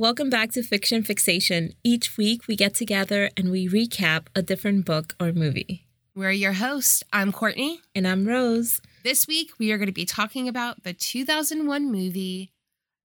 Welcome back to Fiction Fixation. Each week we get together and we recap a different book or movie. We're your host. I'm Courtney. And I'm Rose. This week we are going to be talking about the 2001 movie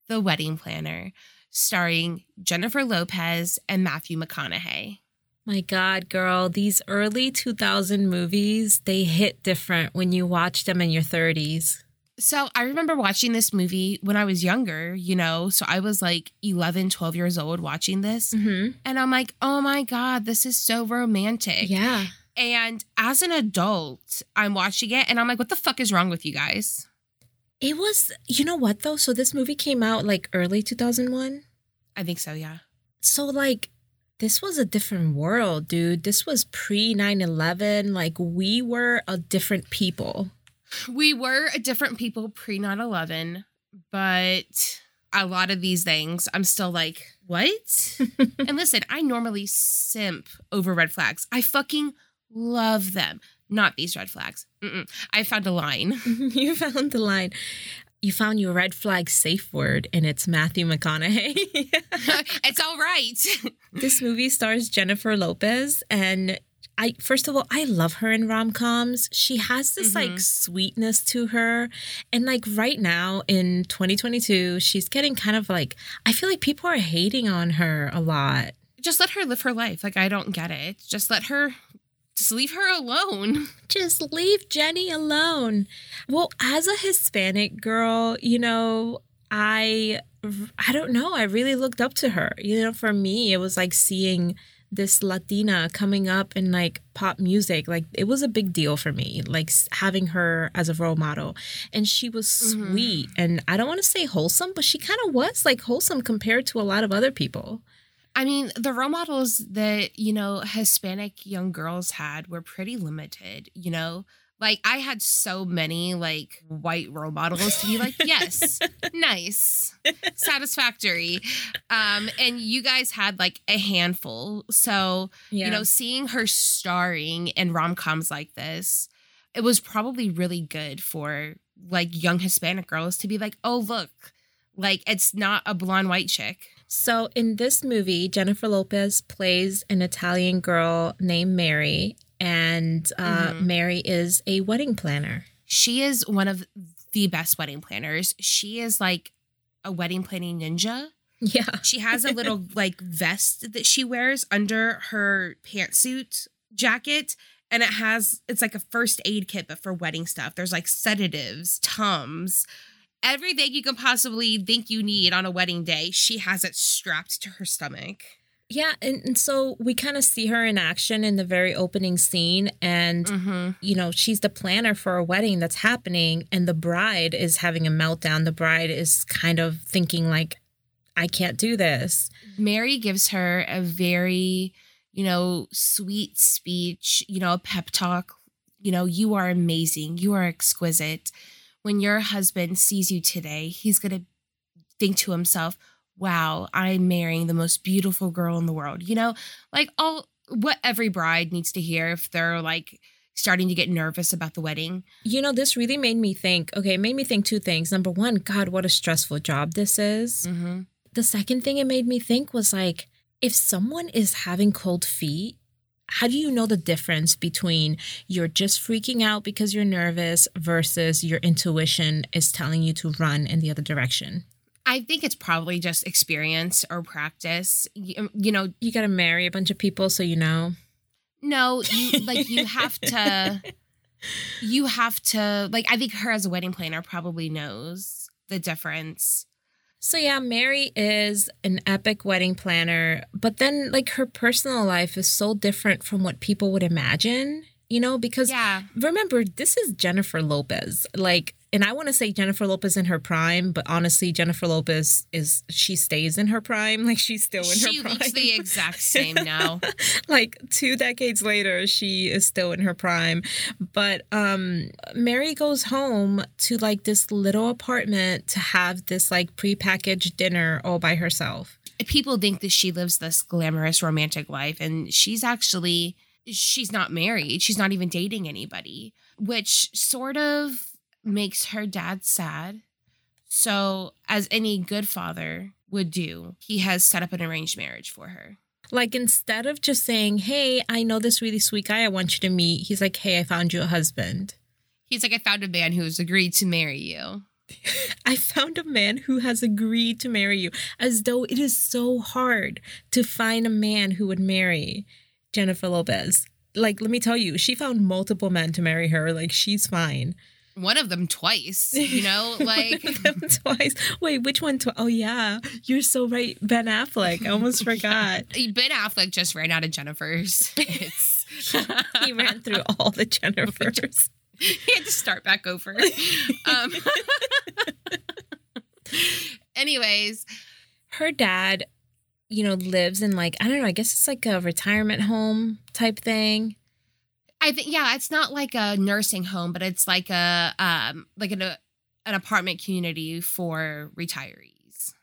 The Wedding Planner, starring Jennifer Lopez and Matthew McConaughey. My God, girl, these early 2000 movies, they hit different when you watch them in your 30s. So I remember watching this movie when I was younger, you know, so I was like 11, 12 years old watching this. Mm-hmm. And I'm like, oh my God, this is so romantic. Yeah. And as an adult, I'm watching it and I'm like, what the fuck is wrong with you guys? It was, you know what though? So this movie came out like early 2001. I think so, yeah. So, like, this was a different world, dude. This was pre 9 11. Like, we were a different people. We were a different people pre 9 11, but a lot of these things, I'm still like, what? and listen, I normally simp over red flags. I fucking love them. Not these red flags. Mm-mm. I found a line. you found the line. You found your red flag safe word, and it's Matthew McConaughey. it's all right. this movie stars Jennifer Lopez, and I first of all, I love her in rom coms. She has this Mhm. like sweetness to her, and like right now in 2022, she's getting kind of like I feel like people are hating on her a lot. Just let her live her life. Like, I don't get it. Just let her, just leave her alone. just leave Jenny alone. Well, as a Hispanic girl, you know, I I don't know, I really looked up to her. You know, for me, it was like seeing this Latina coming up in like pop music. Like it was a big deal for me, like having her as a role model. And she was Mhm. sweet and I don't want to say wholesome, but she kind of was like wholesome compared to a lot of other people. I mean, the role models that, you know, Hispanic young girls had were pretty limited, you know? Like, I had so many, like, white role models to be like, yes, nice, satisfactory. Um, and you guys had, like, a handful. So, Yeah. you know, seeing her starring in rom coms like this, it was probably really good for, like, young Hispanic girls to be like, oh, look, like, it's not a blonde white chick. So in this movie, Jennifer Lopez plays an Italian girl named Mary, and uh, Mhm. Mary is a wedding planner. She is one of the best wedding planners. She is like a wedding planning ninja. Yeah. She has a little like vest that she wears under her pantsuit jacket. And it has, it's like a first aid kit, but for wedding stuff. There's like sedatives, Tums, everything you can possibly think you need on a wedding day. She has it strapped to her stomach. Yeah. And, and so we kind of see her in action in the very opening scene. And, Mm-hmm. you know, she's the planner for a wedding that's happening, and the bride is having a meltdown. The bride is kind of thinking, like, I can't do this. Mary gives her a very, you know, sweet speech, you know, a pep talk. You know, you are amazing. You are exquisite. When your husband sees you today, he's going to think to himself, wow, I'm marrying the most beautiful girl in the world. You know, like all what every bride needs to hear if they're like starting to get nervous about the wedding. You know, this really made me think. Okay, it made me think two things. Number one, God, what a stressful job this is. Mm-hmm. the second thing it made me think was like if someone is having cold feet how do you know the difference between you're just freaking out because you're nervous versus your intuition is telling you to run in the other direction I think it's probably just experience or practice. You, um, you know, you got to marry a bunch of people so you know No, you like you have to you have to like I think her as a wedding planner probably knows the difference. so yeah mary is an epic wedding planner but then like her personal life is so different from what people would imagine you know because Yeah. remember this is jennifer lopez like and i want to say jennifer lopez in her prime but honestly jennifer lopez is she stays in her prime like she's still in She her prime looks the exact same now. like two decades later she is still in her prime but um mary goes home to like this little apartment to have this like prepackaged dinner all by herself People think that she lives this glamorous romantic life and she's actually she's not married. She's not even dating anybody, which sort of makes her dad sad. So, as any good father, would do. He has set up an arranged marriage for her. Like instead of just saying, "Hey, I know this really sweet guy I want you to meet," he's like, "Hey, I found you a husband." He's like, I found a man who has agreed to marry you. I found a man who has agreed to marry you, as though it is so hard to find a man who would marry Jennifer Lopez. Like, let me tell you, she found multiple men to marry her. Like, she's fine. One of them twice, you know, like twice. Wait, which one? Tw- oh yeah, you're so right, Ben Affleck. I almost forgot. Ben Affleck just ran out of Jennifers. He ran through all the Jennifers. he had to start back over. Um, anyways, her dad, you know, lives in like, I don't know, I guess it's like a retirement home type thing. I think yeah, it's not like a nursing home, but it's like a um like an a, an apartment community for retirees.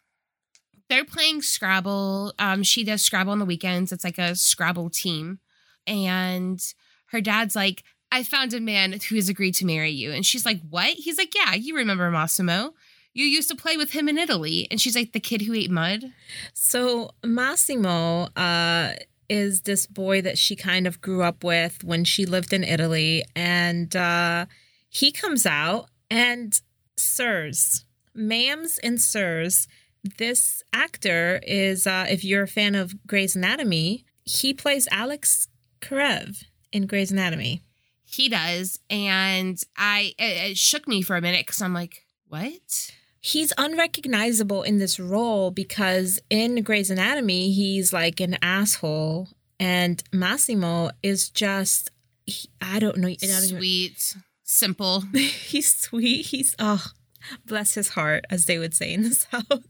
They're playing Scrabble. Um, she does Scrabble on the weekends. It's like a Scrabble team, and her dad's like, I found a man who has agreed to marry you. And she's like, What? He's like, Yeah, you remember Massimo. You used to play with him in Italy. And she's like, The kid who ate mud. So Massimo uh, is this boy that she kind of grew up with when she lived in Italy. And uh, he comes out and, sirs, ma'ams and sirs, this actor is, uh, if you're a fan of Grey's Anatomy, he plays Alex Karev in Grey's Anatomy. He does. And I, it, it shook me for a minute because I'm like, what? He's unrecognizable in this role because in Grey's Anatomy, he's like an asshole. And Massimo is just, he, I don't know. Sweet, even, simple. he's sweet. He's, oh, bless his heart, as they would say in the South.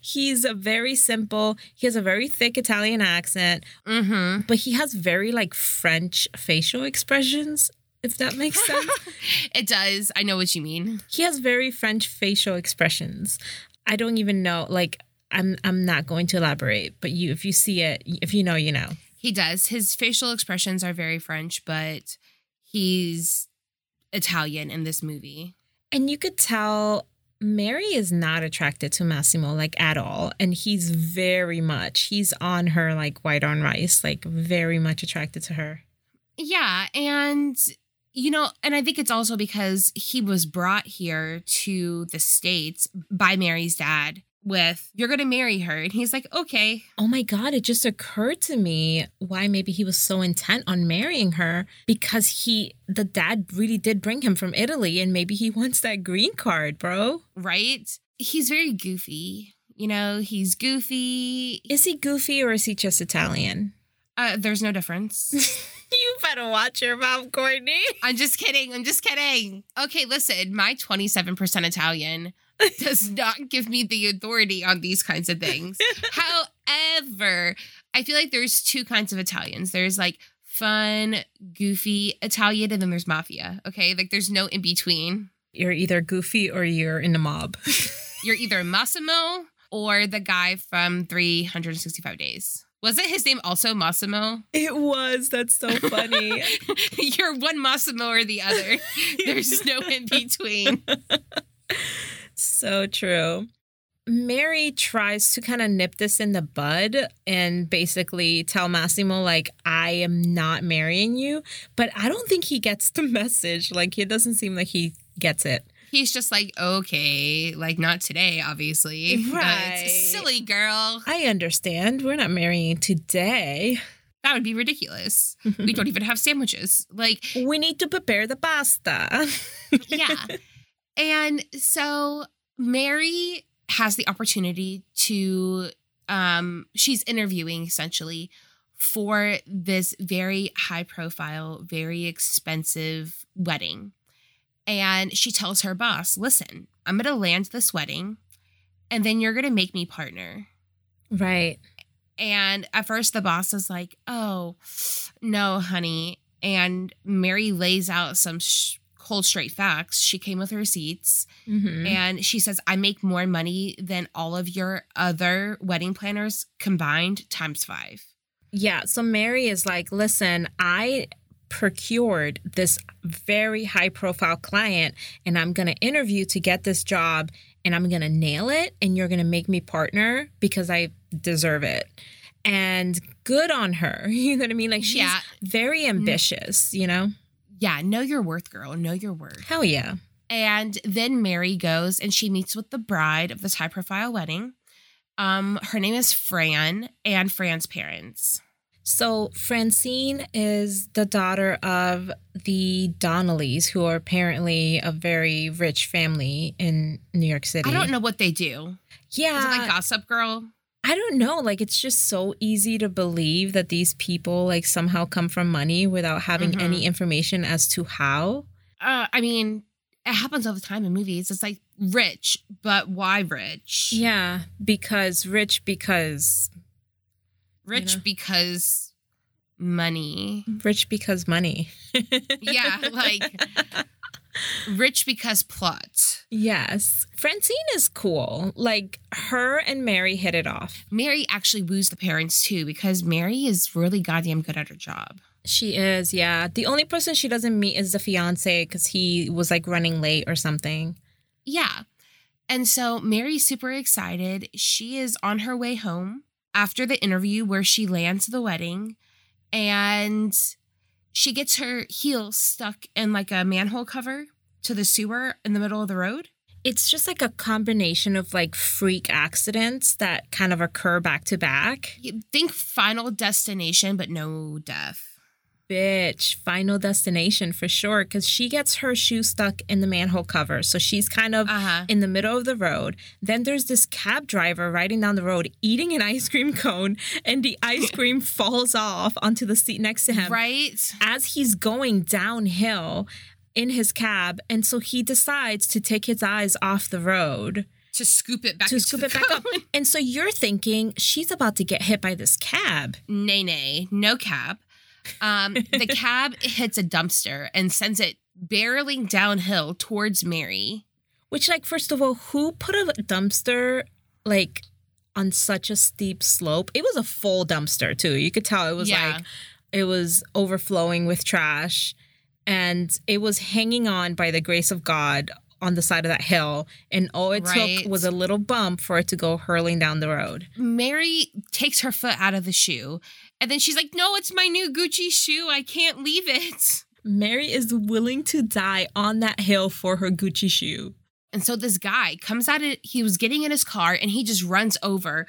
He's a very simple, he has a very thick Italian accent, mm-hmm. but he has very like French facial expressions if that makes sense. it does. I know what you mean. He has very French facial expressions. I don't even know. Like, I'm I'm not going to elaborate, but you, if you see it, if you know, you know. He does. His facial expressions are very French, but he's Italian in this movie. And you could tell Mary is not attracted to Massimo like at all. And he's very much, he's on her like white on rice, like very much attracted to her. Yeah. And you know, and I think it's also because he was brought here to the States by Mary's dad with, you're going to marry her. And he's like, okay. Oh my God. It just occurred to me why maybe he was so intent on marrying her because he, the dad really did bring him from Italy and maybe he wants that green card, bro. Right? He's very goofy. You know, he's goofy. Is he goofy or is he just Italian? Uh, there's no difference. you better watch your mouth, Courtney. I'm just kidding. I'm just kidding. Okay, listen, my 27% Italian does not give me the authority on these kinds of things. However, I feel like there's two kinds of Italians. There's like fun, goofy Italian, and then there's mafia. Okay, like there's no in between. You're either goofy or you're in the mob. you're either Massimo or the guy from 365 Days. Was it his name also Massimo? It was. That's so funny. You're one Massimo or the other. There's no in between. so true. Mary tries to kind of nip this in the bud and basically tell Massimo, like, I am not marrying you. But I don't think he gets the message. Like, it doesn't seem like he gets it he's just like, okay, like not today, obviously. Right. silly girl. I understand. We're not marrying today. That would be ridiculous. we don't even have sandwiches. Like we need to prepare the pasta. yeah. And so Mary has the opportunity to um she's interviewing essentially for this very high profile, very expensive wedding and she tells her boss, listen, I'm going to land this wedding and then you're going to make me partner. Right. And at first, the boss is like, oh, no, honey. And Mary lays out some sh- cold, straight facts. She came with receipts mm-hmm. and she says, I make more money than all of your other wedding planners combined times five. Yeah. So Mary is like, listen, I procured this very high profile client and I'm going to interview to get this job and I'm going to nail it and you're going to make me partner because I deserve it. And good on her. You know what I mean? Like she's Yeah. very ambitious, you know? Yeah, know your worth, girl. Know your worth. Hell yeah. And then Mary goes and she meets with the bride of this high profile wedding. Um, her name is Fran and Fran's parents. So Francine is the daughter of the Donnellys, who are apparently a very rich family in New York City. I don't know what they do. Yeah. Is it like Gossip Girl? I don't know. Like it's just so easy to believe that these people like somehow come from money without having Mhm. any information as to how. Uh, I mean, it happens all the time in movies. It's like rich, but why rich? Yeah, because rich because Rich know. because money. rich because money. Yeah, like rich because plot. yes. Francine is cool. Like her and Mary hit it off. Mary actually woos the parents too because Mary is really goddamn good at her job. She is, yeah. The only person she doesn't meet is the fiance because he was like running late or something. Yeah. And so Mary's super excited. She is on her way home after the interview where she lands the wedding and she gets her heel stuck in like a manhole cover to the sewer in the middle of the road. It's just like a combination of like freak accidents that kind of occur back to back. You think final destination, but no death. Bitch, final destination for sure. Cause she gets her shoe stuck in the manhole cover. So she's kind of Uh huh. in the middle of the road. Then there's this cab driver riding down the road eating an ice cream cone, and the ice cream falls off onto the seat next to him Right? as he's going downhill in his cab. And so he decides to take his eyes off the road To scoop it back to scoop it back up. And so you're thinking she's about to get hit by this cab. Nay, nay, no cab. Um, the cab hits a dumpster and sends it barreling downhill towards Mary. Which, like, first of all, who put a dumpster like on such a steep slope? It was a full dumpster too. You could tell it was Yeah. like it was overflowing with trash, and it was hanging on by the grace of God on the side of that hill. And all it Right. took was a little bump for it to go hurling down the road. Mary takes her foot out of the shoe and then she's like, No, it's my new Gucci shoe. I can't leave it. Mary is willing to die on that hill for her Gucci shoe. And so this guy comes out of he was getting in his car and he just runs over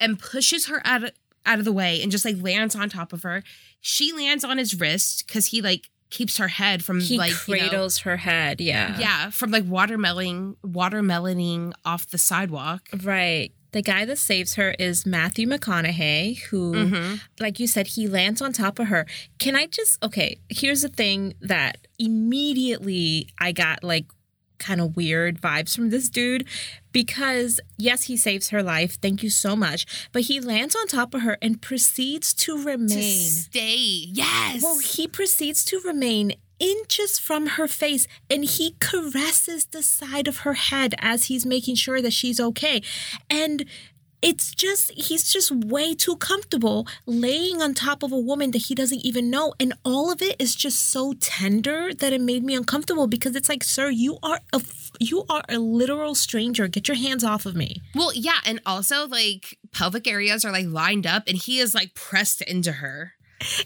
and pushes her out of out of the way and just like lands on top of her. She lands on his wrist because he like keeps her head from He like you know- cradles her head. Yeah. yeah, from like watermeloning watermeloning off the sidewalk. Right. The guy that saves her is Matthew McConaughey, who, Mhm. like you said, he lands on top of her. Can I just, okay, here's the thing that immediately I got like kind of weird vibes from this dude because, yes, he saves her life. Thank you so much. But he lands on top of her and proceeds to remain To remain. stay. Yes. Well, he proceeds to remain inches from her face and he caresses the side of her head as he's making sure that she's okay. And it's just, he's just way too comfortable laying on top of a woman that he doesn't even know. And all of it is just so tender that it made me uncomfortable because it's like, sir, you are a, you are a literal stranger. Get your hands off of me. Well, yeah, and also like pelvic areas are like lined up and he is like pressed into her.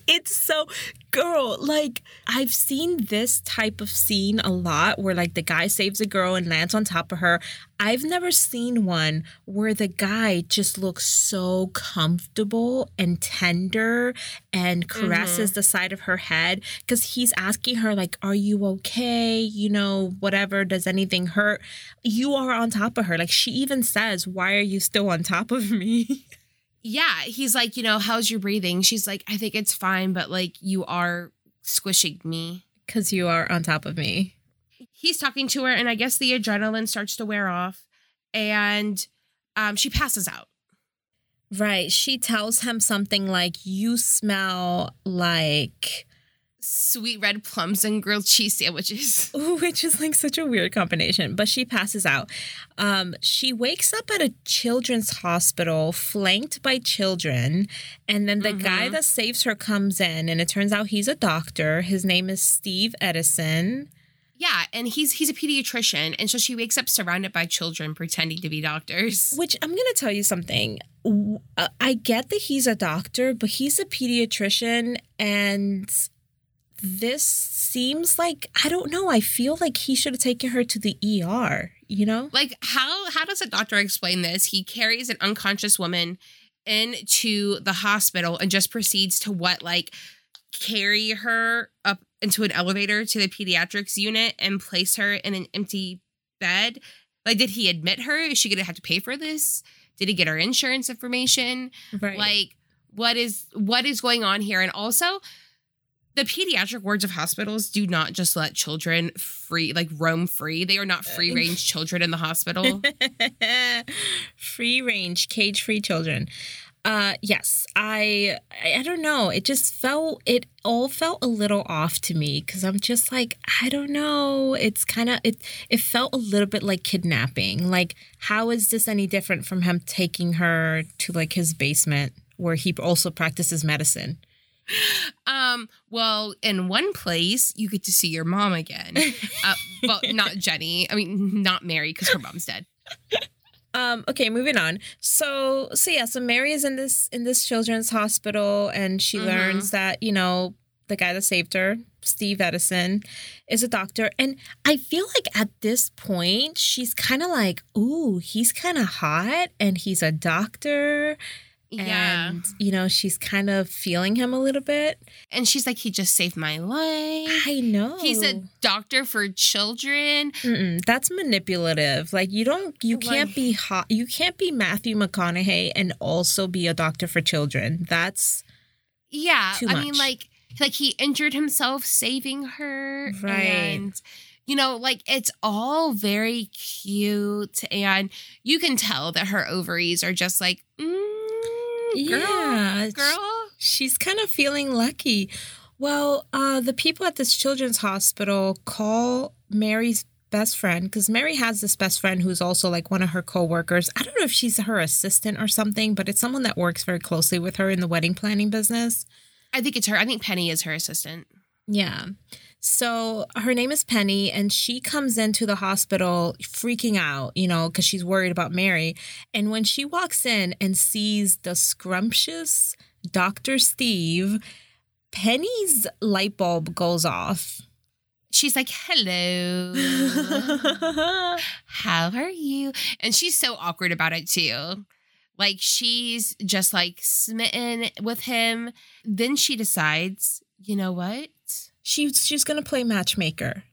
It's so, girl, like, I've seen this type of scene a lot where, like, the guy saves a girl and lands on top of her. I've never seen one where the guy just looks so comfortable and tender and caresses mm-hmm. the side of her head because he's asking her, like, Are you okay? You know, whatever. Does anything hurt? You are on top of her. Like, she even says, Why are you still on top of me? Yeah, he's like, you know, how's your breathing? She's like, I think it's fine, but like you are squishing me. Because you are on top of me. He's talking to her, and I guess the adrenaline starts to wear off, and um, she passes out. Right. She tells him something like, You smell like sweet red plums and grilled cheese sandwiches. Which is like such a weird combination, but she passes out. Um, she wakes up at a children's hospital flanked by children. And then the mm-hmm. guy that saves her comes in, and it turns out he's a doctor. His name is Steve Edison. Yeah, and he's he's a pediatrician, and so she wakes up surrounded by children pretending to be doctors. Which I'm gonna tell you something. Uh, I get that he's a doctor, but he's a pediatrician, and this seems like I don't know. I feel like he should have taken her to the ER. You know, like how how does a doctor explain this? He carries an unconscious woman into the hospital and just proceeds to what like carry her up into an elevator to the pediatrics unit and place her in an empty bed. Like, did he admit her? Is she gonna have to pay for this? Did he get her insurance information? Right. Like, what is what is going on here? And also, the pediatric wards of hospitals do not just let children free like roam free. They are not free range children in the hospital. Free range cage free children. Uh yes i i don't know. It just felt it all felt a little off to me because i'm just like i don't know. It's kind of it it felt a little bit like kidnapping. Like how is this any different from him taking her to like his basement where he also practices medicine um, well, in one place, you get to see your mom again. Uh, well, not Jenny. I mean, not Mary because her mom's dead. Um, okay, moving on. So, so yeah, so Mary is in this in this children's hospital, and she mm-hmm. learns that you know the guy that saved her, Steve Edison, is a doctor, and I feel like at this point she's kind of like, ooh, he's kind of hot, and he's a doctor, yeah. And, you know, she's kind of feeling him a little bit. And she's like, he just saved my life. I know. He's a doctor for children. Mm-mm, that's manipulative. Like, you don't, you like, can't be hot. You can't be Matthew McConaughey and also be a doctor for children. That's, yeah. I mean, like, like he injured himself saving her. Right. And, you know, like it's all very cute. And you can tell that her ovaries are just like, mm, yeah, girl. She's kind of feeling lucky. Well, uh, the people at this children's hospital call Mary's best friend because Mary has this best friend who's also like one of her co-workers. I don't know if she's her assistant or something, but it's someone that works very closely with her in the wedding planning business. I think it's her. I think Penny is her assistant. Yeah. So her name is Penny, and she comes into the hospital freaking out, you know, because she's worried about Mary. And when she walks in and sees the scrumptious Dr. Steve, Penny's light bulb goes off. She's like, hello. How are you? And she's so awkward about it too. Like she's just like smitten with him. Then she decides, you know what? She's she's gonna play matchmaker.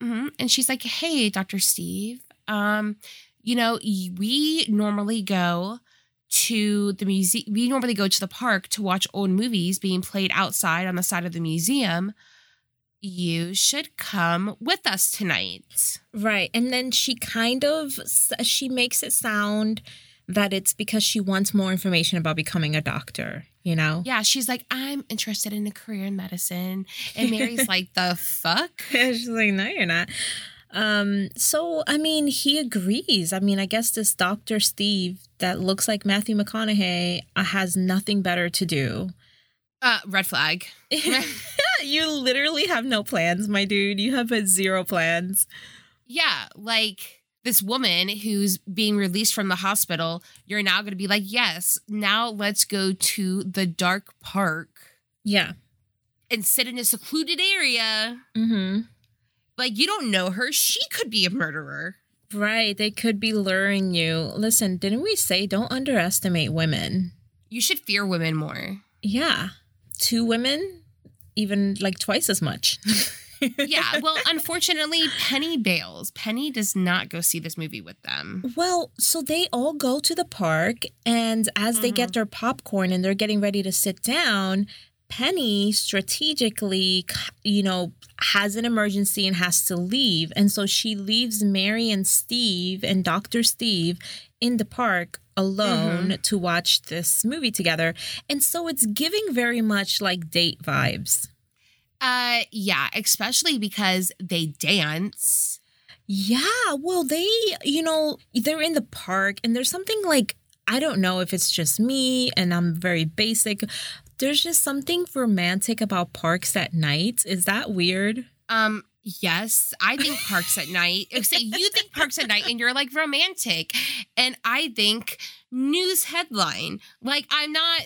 Mm-hmm. And she's like, "Hey, Doctor Steve, um, you know, we normally go." to the museum we normally go to the park to watch old movies being played outside on the side of the museum you should come with us tonight right and then she kind of she makes it sound that it's because she wants more information about becoming a doctor, you know? Yeah, she's like, I'm interested in a career in medicine. And Mary's like, the fuck? She's like, no, you're not. Um, so I mean, he agrees. I mean, I guess this Dr. Steve that looks like Matthew McConaughey uh, has nothing better to do. Uh, red flag. you literally have no plans, my dude. You have zero plans. Yeah, like this woman who's being released from the hospital, you're now going to be like, yes, now let's go to the dark park. Yeah. And sit in a secluded area. Mm-hmm. Like, you don't know her. She could be a murderer. Right. They could be luring you. Listen, didn't we say don't underestimate women? You should fear women more. Yeah. Two women, even like twice as much. yeah. Well, unfortunately, Penny bails. Penny does not go see this movie with them. Well, so they all go to the park, and as mm-hmm. they get mm-hmm. their popcorn and they're getting ready to sit down, Penny strategically, you know, has an emergency and has to leave. And so she leaves Mary and Steve and Dr. Steve in the park alone mm-hmm. to watch this movie together. And so it's giving very much like date vibes. Uh yeah, especially because they dance. Yeah, well, they, you know, they're in the park and there's something like, I don't know if it's just me and I'm very basic. There's just something romantic about parks at night. Is that weird? Um Yes, I think parks at night. Oh, say you think parks at night and you're like romantic. And I think news headline. Like I'm not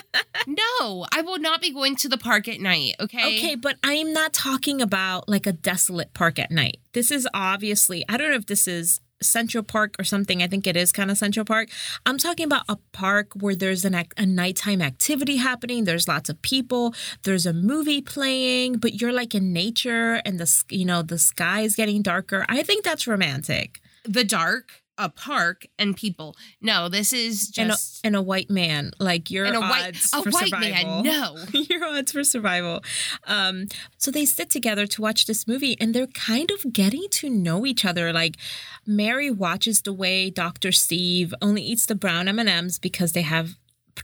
No, I will not be going to the park at night, okay? Okay, but I'm not talking about like a desolate park at night. This is obviously, I don't know if this is Central Park or something. I think it is kind of Central Park. I'm talking about a park where there's an a nighttime activity happening. There's lots of people. There's a movie playing, but you're like in nature and the you know the sky is getting darker. I think that's romantic. The dark a park and people. No, this is just and a, and a white man. Like your and a odds white, a for white survival. man. No, your odds for survival. Um, so they sit together to watch this movie, and they're kind of getting to know each other. Like Mary watches the way Doctor Steve only eats the brown M and M's because they have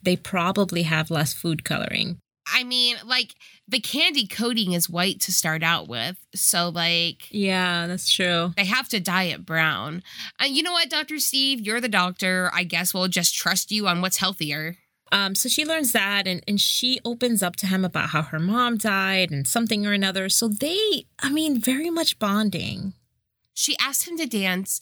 they probably have less food coloring. I mean, like the candy coating is white to start out with. So, like, yeah, that's true. They have to dye it brown. And you know what, Dr. Steve? You're the doctor. I guess we'll just trust you on what's healthier. Um, so she learns that and, and she opens up to him about how her mom died and something or another. So they, I mean, very much bonding. She asked him to dance,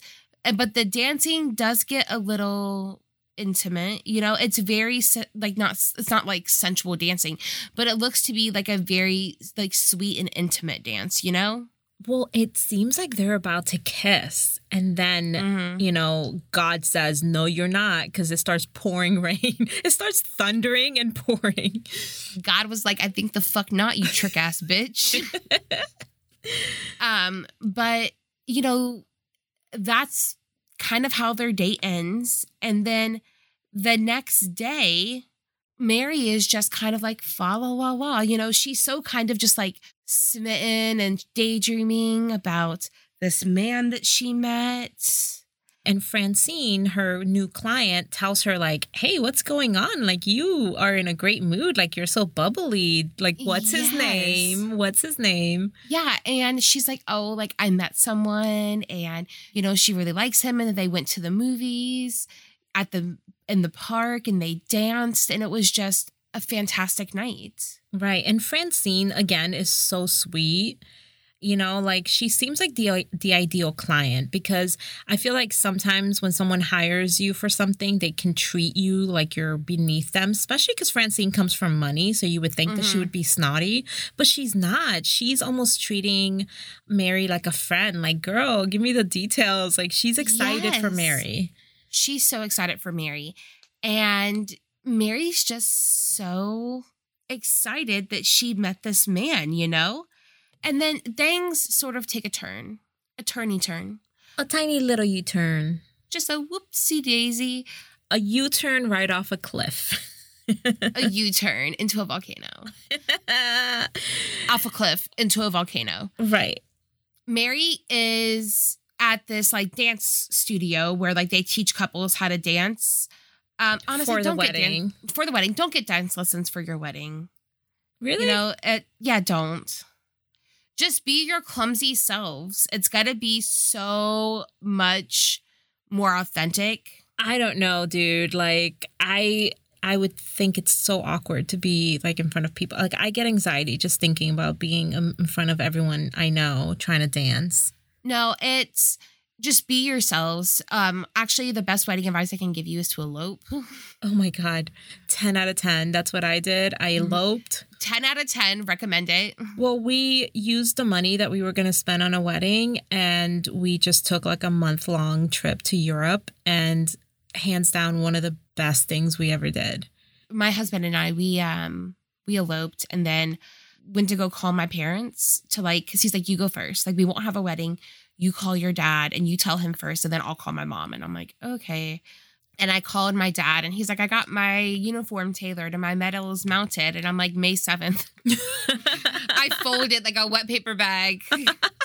but the dancing does get a little intimate you know it's very like not it's not like sensual dancing but it looks to be like a very like sweet and intimate dance you know? Well it seems like they're about to kiss and then mm-hmm. you know god says no you're not because it starts pouring rain. It starts thundering and pouring. God was like i think the fuck not you trick ass bitch. Um but you know that's kind of how their date ends. And then the next day, Mary is just kind of like fa la la la. You know, she's so kind of just like smitten and daydreaming about this man that she met. And Francine, her new client, tells her, like, hey, what's going on? Like, you are in a great mood. Like, you're so bubbly. Like, what's yes. his name? What's his name? Yeah. And she's like, oh, like, I met someone and, you know, she really likes him. And they went to the movies at the, in the park and they danced. And it was just a fantastic night. Right. And Francine, again, is so sweet you know like she seems like the the ideal client because i feel like sometimes when someone hires you for something they can treat you like you're beneath them especially because francine comes from money so you would think mm-hmm. that she mm-hmm. would be snotty but she's not she's almost treating mary like a friend like girl give me the details like she's excited yes. for mary she's so excited for mary and mary's just so excited that she met this man you know and then things sort of take a turn, a turny turn. A tiny little U turn. Just a whoopsie daisy. A U turn right off a cliff. a U turn into a volcano. off a cliff into a volcano. Right. Mary is at this like dance studio where like they teach couples how to dance. Um, honestly, for the don't wedding. Get dan- for the wedding. Don't get dance lessons for your wedding. Really? You know, it, yeah, don't just be your clumsy selves. It's got to be so much more authentic. I don't know, dude. Like I I would think it's so awkward to be like in front of people. Like I get anxiety just thinking about being in front of everyone I know trying to dance. No, it's just be yourselves. Um, actually, the best wedding advice I can give you is to elope. oh my god, ten out of ten. That's what I did. I mm-hmm. eloped. Ten out of ten. Recommend it. Well, we used the money that we were going to spend on a wedding, and we just took like a month long trip to Europe, and hands down, one of the best things we ever did. My husband and I, we um, we eloped, and then went to go call my parents to like, because he's like, you go first. Like, we won't have a wedding you call your dad and you tell him first, and then I'll call my mom. And I'm like, okay. And I called my dad, and he's like, I got my uniform tailored and my medal is mounted. And I'm like, May 7th. I folded like a wet paper bag.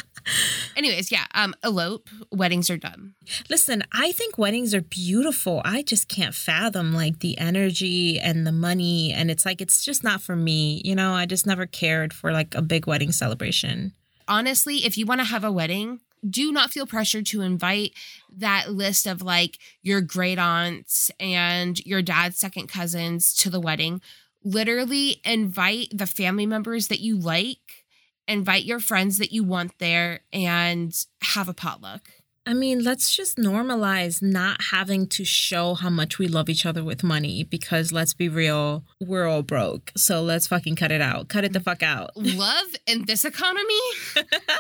Anyways, yeah, um, elope, weddings are done. Listen, I think weddings are beautiful. I just can't fathom like the energy and the money. And it's like, it's just not for me. You know, I just never cared for like a big wedding celebration. Honestly, if you want to have a wedding, do not feel pressured to invite that list of like your great aunts and your dad's second cousins to the wedding. Literally invite the family members that you like, invite your friends that you want there, and have a potluck. I mean, let's just normalize not having to show how much we love each other with money because let's be real, we're all broke. So let's fucking cut it out. Cut it the fuck out. Love in this economy?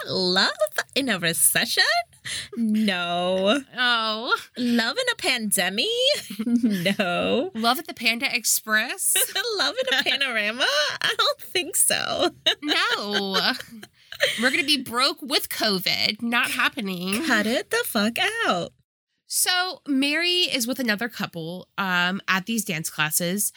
love in a recession? No. Oh. Love in a pandemic? no. Love at the Panda Express? love in a panorama? I don't think so. no. We're going to be broke with COVID. Not happening. Cut it the fuck out. So Mary is with another couple um, at these dance classes.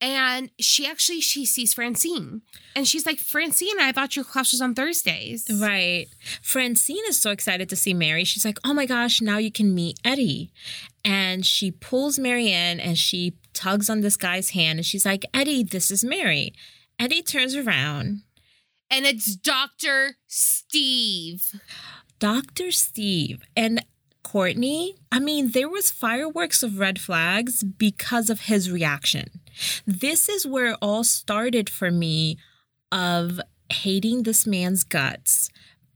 And she actually she sees Francine. And she's like, Francine, I thought your class was on Thursdays. Right. Francine is so excited to see Mary. She's like, oh my gosh, now you can meet Eddie. And she pulls Mary in and she tugs on this guy's hand and she's like, Eddie, this is Mary. Eddie turns around and it's Dr. Steve. Dr. Steve. And Courtney, I mean, there was fireworks of red flags because of his reaction. This is where it all started for me of hating this man's guts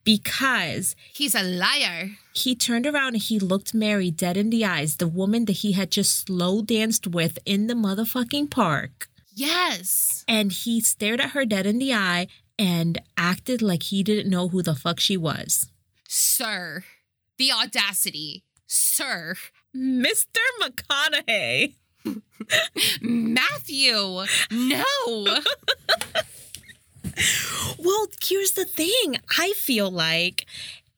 because he's a liar. He turned around and he looked Mary dead in the eyes, the woman that he had just slow danced with in the motherfucking park. Yes. And he stared at her dead in the eye and acted like he didn't know who the fuck she was. Sir, the audacity. Sir. Mr. McConaughey. Matthew, no. well, here's the thing. I feel like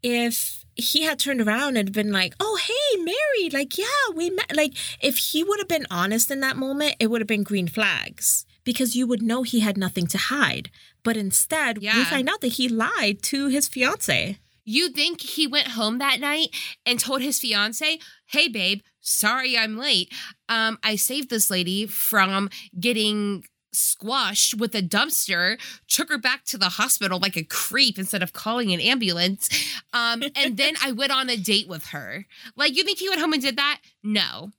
if he had turned around and been like, "Oh, hey, Mary, like, yeah, we met." Like, if he would have been honest in that moment, it would have been green flags because you would know he had nothing to hide. But instead, yeah. we find out that he lied to his fiance. You think he went home that night and told his fiance, "Hey, babe, sorry I'm late. Um, I saved this lady from getting." squashed with a dumpster, took her back to the hospital like a creep instead of calling an ambulance. Um, and then I went on a date with her. Like, you think he went home and did that? No,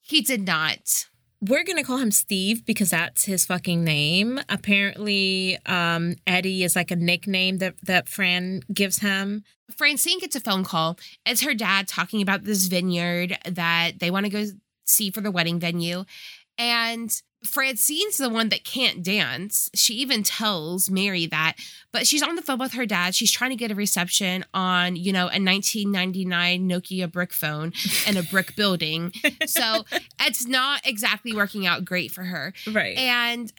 he did not we're gonna call him Steve because that's his fucking name. Apparently, um, Eddie is like a nickname that that Fran gives him. Francine gets a phone call. It's her dad talking about this vineyard that they want to go see for the wedding venue, and Francine's the one that can't dance. She even tells Mary that, but she's on the phone with her dad. She's trying to get a reception on, you know, a 1999 Nokia brick phone in a brick building. So it's not exactly working out great for her. Right. And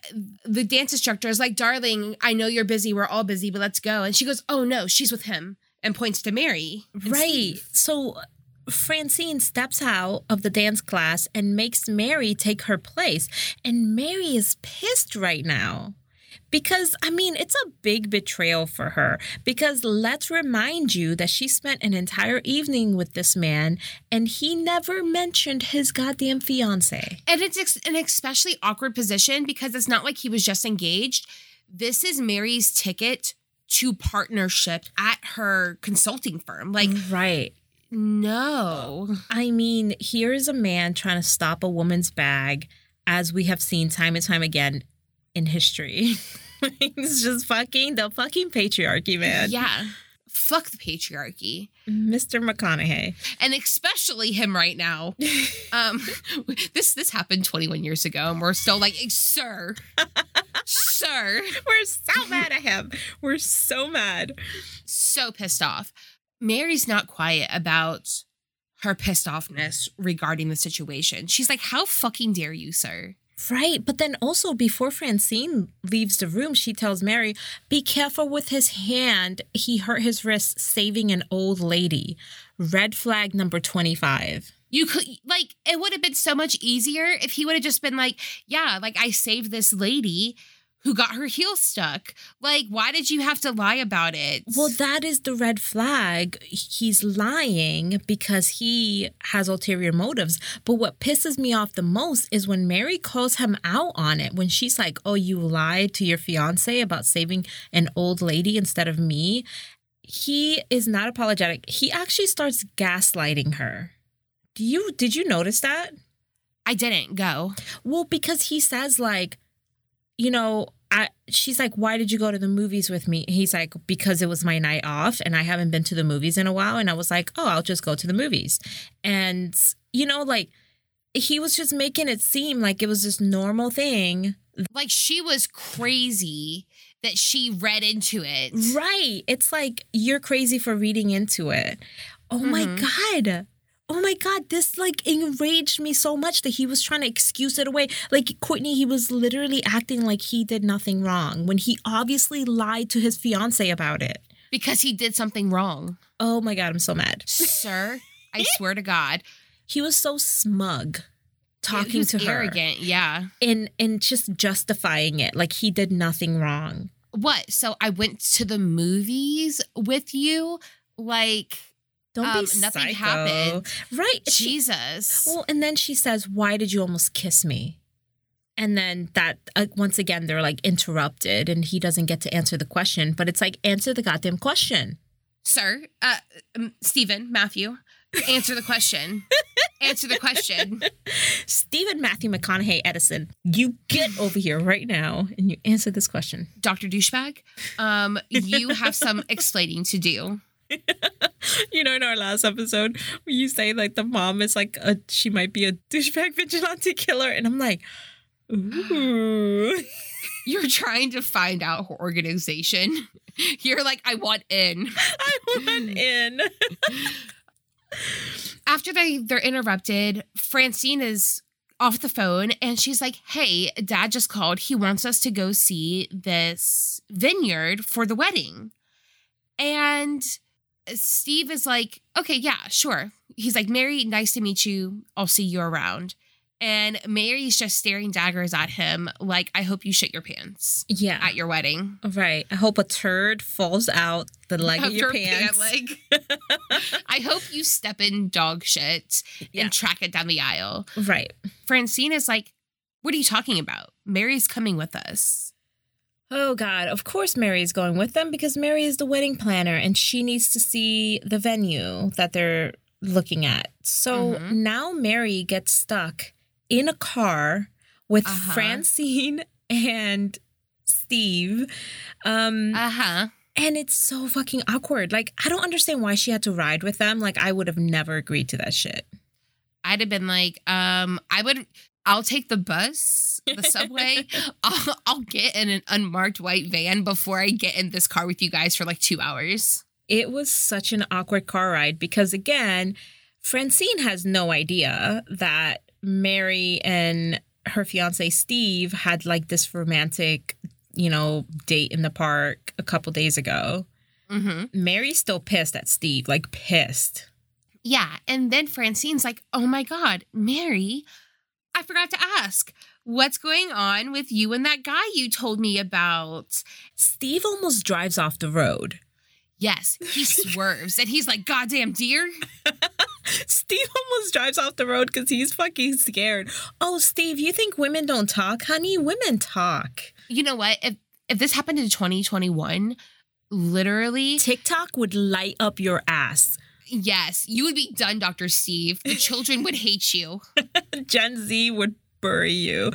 the dance instructor is like, darling, I know you're busy. We're all busy, but let's go. And she goes, oh no, she's with him and points to Mary. Right. Steve. So Francine steps out of the dance class and makes Mary take her place. And Mary is pissed right now. Because, I mean, it's a big betrayal for her. Because let's remind you that she spent an entire evening with this man and he never mentioned his goddamn fiance. And it's an especially awkward position because it's not like he was just engaged. This is Mary's ticket to partnership at her consulting firm. Like, right. No. I mean, here is a man trying to stop a woman's bag, as we have seen time and time again in history. it's just fucking the fucking patriarchy, man. Yeah. Fuck the patriarchy. Mr. McConaughey. And especially him right now. um this this happened 21 years ago and we're still like, sir. sir. We're so mad at him. We're so mad. So pissed off. Mary's not quiet about her pissed offness regarding the situation. She's like, How fucking dare you, sir? Right. But then also, before Francine leaves the room, she tells Mary, Be careful with his hand. He hurt his wrist saving an old lady. Red flag number 25. You could, like, it would have been so much easier if he would have just been like, Yeah, like, I saved this lady who got her heel stuck. Like, why did you have to lie about it? Well, that is the red flag. He's lying because he has ulterior motives. But what pisses me off the most is when Mary calls him out on it. When she's like, Oh, you lied to your fiance about saving an old lady instead of me. He is not apologetic. He actually starts gaslighting her. Do you did you notice that? I didn't go. Well, because he says like, you know, I she's like, "Why did you go to the movies with me?" He's like, "Because it was my night off and I haven't been to the movies in a while." And I was like, "Oh, I'll just go to the movies." And you know, like he was just making it seem like it was this normal thing. Like she was crazy that she read into it. Right. It's like you're crazy for reading into it. Oh my Mhm. god. Oh my god, this like enraged me so much that he was trying to excuse it away. Like Courtney, he was literally acting like he did nothing wrong when he obviously lied to his fiance about it. Because he did something wrong. Oh my god, I'm so mad. Sir, I swear to God. He was so smug talking was to her arrogant. Yeah. and and just justifying it like he did nothing wrong. What? So I went to the movies with you? Like, Don't Um, be nothing psycho. happened. Right. She- Jesus. Well, and then she says, "Why did you almost kiss me?" And then that uh, once again they're like interrupted, and he doesn't get to answer the question. But it's like answer the goddamn question. Sir, uh, Stephen, Matthew, answer the question. answer the question. Stephen Matthew McConaughey Edison, you get over here right now and you answer this question. Dr. Douchebag, um, you have some explaining to do. You know, in our last episode, where you say like the mom is like a she might be a douchebag vigilante killer, and I'm like, ooh. You're trying to find out her organization. You're like, I want in. I want in. After they they're interrupted, Francine is off the phone and she's like, "Hey, dad just called. He wants us to go see this vineyard for the wedding." And Steve is like, "Okay, yeah, sure." He's like, "Mary, nice to meet you. I'll see you around." And Mary's just staring daggers at him like, "I hope you shit your pants Yeah. at your wedding." Right. I hope a turd falls out the leg of, Of your, your pants. pant leg. I hope you step in dog shit Yeah. and track it down the aisle. Right. Francine is like, What are you talking about? Mary's coming with us. Oh God. Of course Mary is going with them because Mary is the wedding planner and she needs to see the venue that they're looking at. So Mhm. now Mary gets stuck in a car with Uh-huh. Francine and Steve. Um Uh huh. and it's so fucking awkward. Like I don't understand why she had to ride with them. Like I would have never agreed to that shit. I'd have been like, um, I would, I'll take the bus, the subway. I'll, I'll get in an unmarked white van before I get in this car with you guys for like two hours. it was such an awkward car ride because again francine has no idea that mary and her fiance steve had like this romantic you know date in the park a couple days ago Mm-hmm. mary's still pissed at steve like pissed Yeah. And then Francine's like, Oh my God, Mary, I forgot to ask, what's going on with you and that guy you told me about? steve almost drives off the road Yes, he swerves and he's like, Goddamn deer. steve almost drives off the road because he's fucking scared oh steve you think women don't talk honey women talk You know what? If if this happened in 2021, literally, tiktok would light up your ass yes, you would be done, Dr. Steve. The children would hate you. Gen Z would bury you.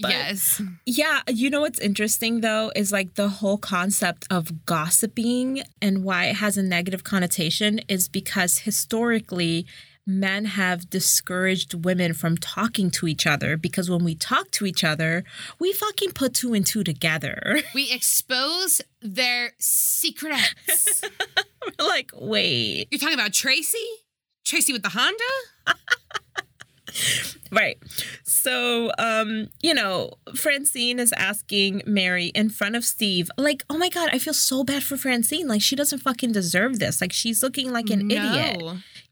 But yes. yeah, you know what's interesting though is like the whole concept of gossiping and why it has a negative connotation is because historically men have discouraged women from talking to each other because when we talk to each other, we fucking put two and two together. We expose their secrets. We're like, wait. You're talking about Tracy? Tracy with the Honda? Right. So, um, you know, Francine is asking Mary in front of Steve, like, oh my God, I feel so bad for Francine. Like, she doesn't fucking deserve this. Like, she's looking like an idiot,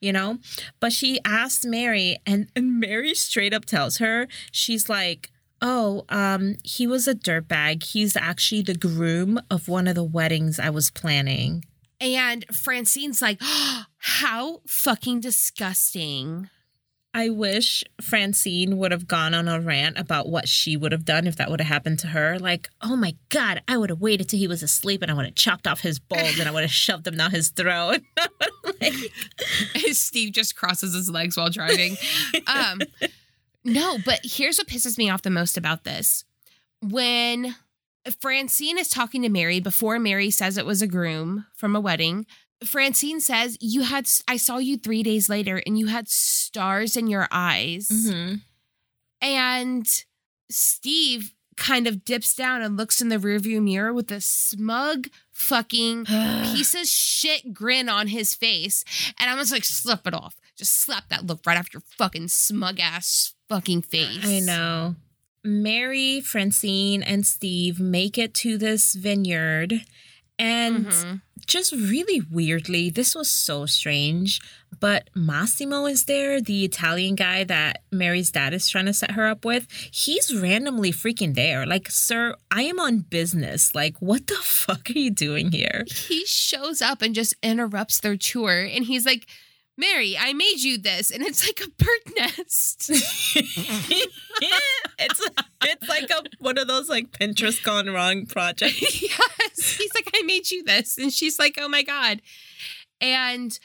you know? But she asks Mary, and, and Mary straight up tells her, she's like, Oh, um, he was a dirtbag. He's actually the groom of one of the weddings I was planning. And Francine's like, oh, how fucking disgusting. I wish Francine would have gone on a rant about what she would have done if that would have happened to her. Like, oh my God, I would have waited till he was asleep and I would have chopped off his balls and I would have shoved them down his throat. like, Steve just crosses his legs while driving. Um, no, but here's what pisses me off the most about this. When Francine is talking to Mary before Mary says it was a groom from a wedding, Francine says, You had, I saw you three days later and you had stars in your eyes. mm-hmm. And Steve kind of dips down and looks in the rearview mirror with a smug fucking piece of shit grin on his face. And I was like, slap it off. Just slap that look right off your fucking smug ass fucking face. I know. Mary, Francine, and Steve make it to this vineyard. And Mhm. just really weirdly, this was so strange. But Massimo is there, the Italian guy that Mary's dad is trying to set her up with. He's randomly freaking there. Like, sir, I am on business. Like, what the fuck are you doing here? He shows up and just interrupts their tour. And he's like, Mary, I made you this. And it's like a bird nest. it's it's like a one of those like Pinterest gone wrong projects. yes. He's like, I made you this. And she's like, oh my God. And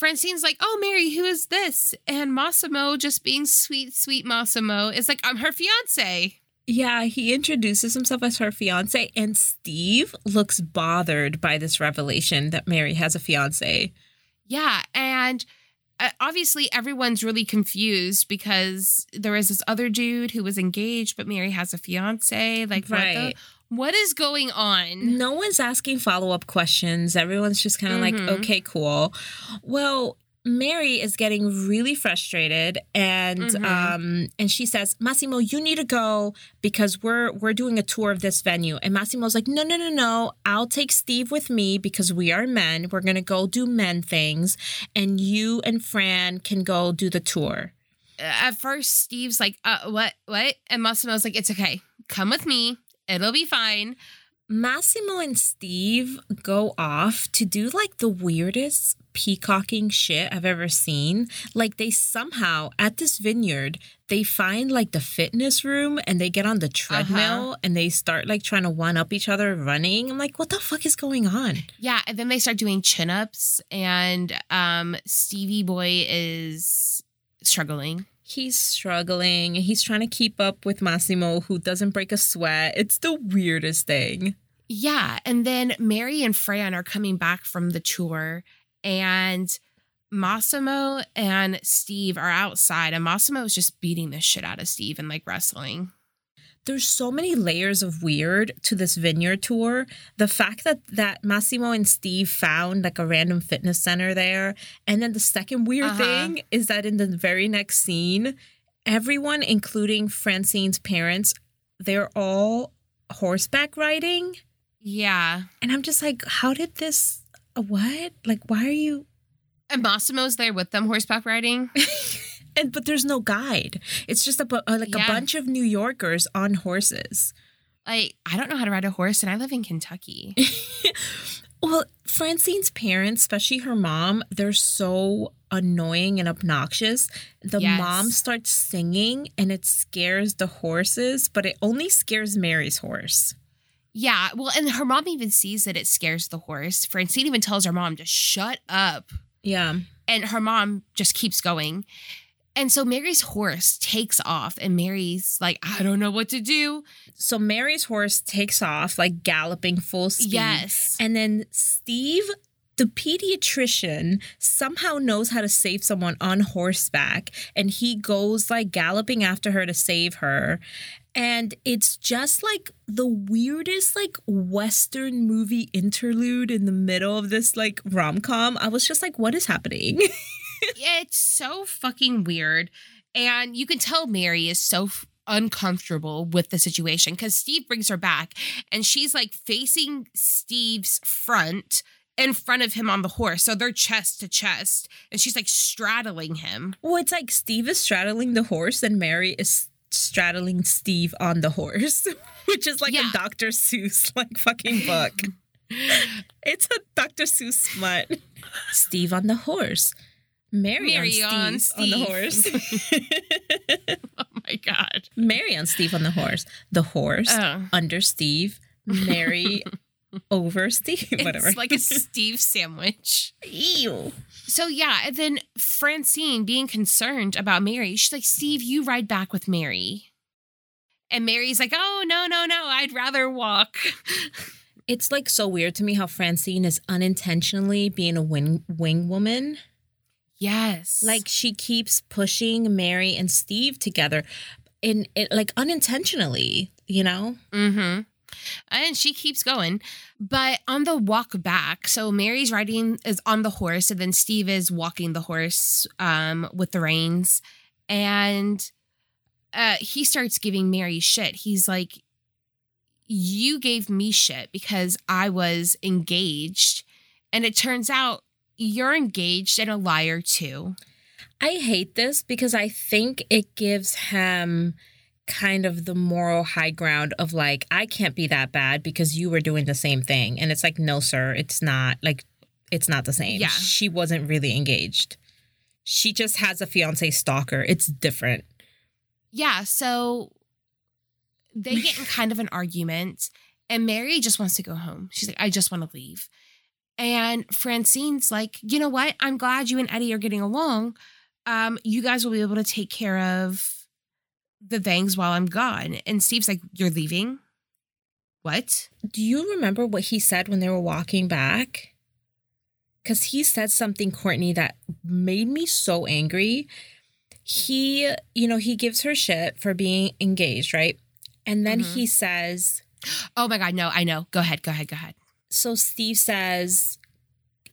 Francine's like, oh, Mary, who is this? And Massimo, just being sweet, sweet Massimo, is like, I'm her fiance. Yeah, he introduces himself as her fiance, and Steve looks bothered by this revelation that Mary has a fiance. Yeah. And uh, obviously, everyone's really confused because there is this other dude who was engaged, but Mary has a fiance. Like, what, the, Right. what is going on? No one's asking follow up questions. Everyone's just kind of Mhm. like, okay, cool. Well, Mary is getting really frustrated and Mhm. um and she says, Massimo, you need to go because we're we're doing a tour of this venue. And Massimo's like, no, no, no, no. I'll take Steve with me because we are men. We're gonna go do men things, and you and Fran can go do the tour. At first, Steve's like, uh, what, what? And Massimo's like, it's okay. Come with me. It'll be fine. Massimo and Steve go off to do like the weirdest peacocking shit I've ever seen. Like they somehow at this vineyard, they find like the fitness room and they get on the treadmill and they start like trying to one up each other running. I'm like, what the fuck is going on? Yeah, and then they start doing chin ups, and um, Stevie Boy is struggling. He's struggling. He's trying to keep up with Massimo, who doesn't break a sweat. It's the weirdest thing. Yeah, and then Mary and Fran are coming back from the tour, and Massimo and Steve are outside, and Massimo is just beating the shit out of Steve and like wrestling. There's so many layers of weird to this vineyard tour. The fact that that Massimo and Steve found like a random fitness center there, and then the second weird Uh-huh. thing is that in the very next scene, everyone, including Francine's parents, they're all horseback riding, Yeah, and I'm just like, how did this? What? Like, why are you? and Massimo's there with them horseback riding. And but there's no guide. It's just a bu- uh, like Yeah. a bunch of New Yorkers on horses. Like, I don't know how to ride a horse, and I live in Kentucky. Well, Francine's parents, especially her mom, they're so annoying and obnoxious. The Yes. mom starts singing and it scares the horses, but it only scares Mary's horse. Yeah, well, and her mom even sees that it scares the horse. Francine even tells her mom to shut up. Yeah. And her mom just keeps going. And so Mary's horse takes off, and Mary's like, I don't know what to do. So Mary's horse takes off, like galloping full speed. Yes. And then Steve, the pediatrician, somehow knows how to save someone on horseback. And he goes like galloping after her to save her. And it's just like the weirdest, like Western movie interlude in the middle of this like rom com. I was just like, what is happening? it's so fucking weird. And you can tell Mary is so f- uncomfortable with the situation because Steve brings her back and she's like facing Steve's front in front of him on the horse. So they're chest to chest and she's like straddling him. well, it's like Steve is straddling the horse and Mary is straddling Steve on the horse, which is like Yeah. a Dr. Seuss like fucking book. it's a Dr. Seuss smut. Steve on the horse. Mary, Mary on, on Steve on the horse. Oh my god. Mary on Steve on the horse. The horse Oh. under Steve. Mary over Steve. Whatever. It's like a Steve sandwich. Ew. So yeah, and then Francine being concerned about Mary, she's like, Steve, you ride back with Mary. And Mary's like, oh no, no, no, I'd rather walk. It's like so weird to me how Francine is unintentionally being a wing wing woman. Yes. Like she keeps pushing Mary and Steve together in it like unintentionally, you know? Mm-hmm. And she keeps going. But on the walk back, so Mary's riding is on the horse, and then Steve is walking the horse um, with the reins. And uh, he starts giving Mary shit. He's like, You gave me shit because I was engaged. And it turns out you're engaged and a liar too. I hate this because I think it gives him kind of the moral high ground of like, I can't be that bad because you were doing the same thing. And it's like, no, sir, it's not like it's not the same. Yeah. She wasn't really engaged. She just has a fiance stalker. It's different. Yeah, so they get in kind of an argument, and Mary just wants to go home. She's like, I just want to leave. And Francine's like, you know what? I'm glad you and Eddie are getting along. Um, you guys will be able to take care of the things while I'm gone. And Steve's like, You're leaving? What? Do you remember what he said when they were walking back? Because he said something, Courtney, that made me so angry. He, you know, he gives her shit for being engaged, right? And then Mhm. he says, Oh my God, no, I know. Go ahead, go ahead, go ahead. So Steve says,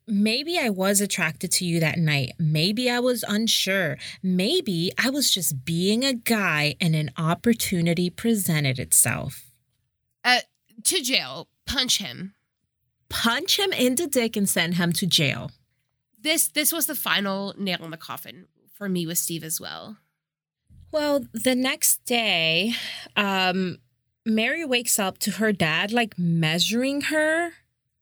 maybe I was attracted to you that night. Maybe I was unsure. Maybe I was just being a guy and an opportunity presented itself. Uh, to jail, punch him. Punch him in the dick and send him to jail. This this was the final nail in the coffin for me with Steve as well. Well, the next day, um, Mary wakes up to her dad like measuring her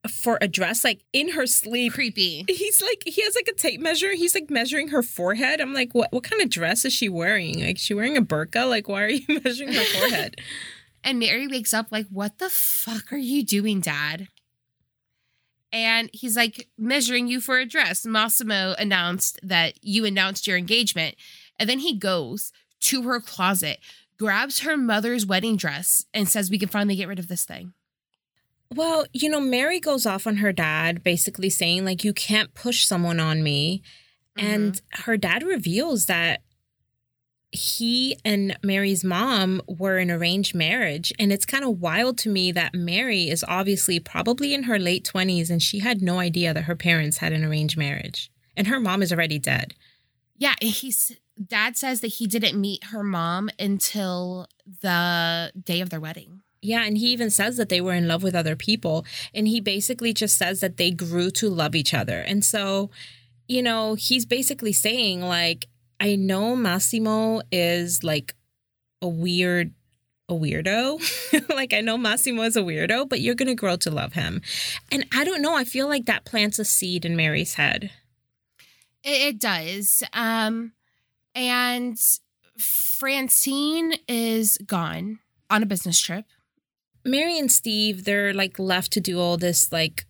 for a dress, like in her sleep. Creepy. He's like he has like a tape measure. He's like measuring her forehead. I'm like, what what kind of dress is she wearing? Like she wearing a burqa? Like why are you measuring her forehead? And Mary wakes up like, What the fuck are you doing, dad? And he's like, Measuring you for a dress. Massimo announced that you announced your engagement. And then he goes to her closet, grabs her mother's wedding dress, and says, We can finally get rid of this thing. Well, you know, Mary goes off on her dad, basically saying like you can't push someone on me. And mm-hmm. her dad reveals that he and Mary's mom were in an arranged marriage. And it's kind of wild to me that Mary is obviously probably in her late 20s and she had no idea that her parents had an arranged marriage. And her mom is already dead. Yeah, he's dad says that he didn't meet her mom until the day of their wedding. Yeah, and he even says that they were in love with other people. And he basically just says that they grew to love each other. And so, you know, he's basically saying, like, I know Massimo is like a weird, a weirdo. like, I know Massimo is a weirdo, but you're going to grow to love him. And I don't know. I feel like that plants a seed in Mary's head. It, does. Um, and Francine is gone on a business trip. Mary and Steve, they're like left to do all this, like,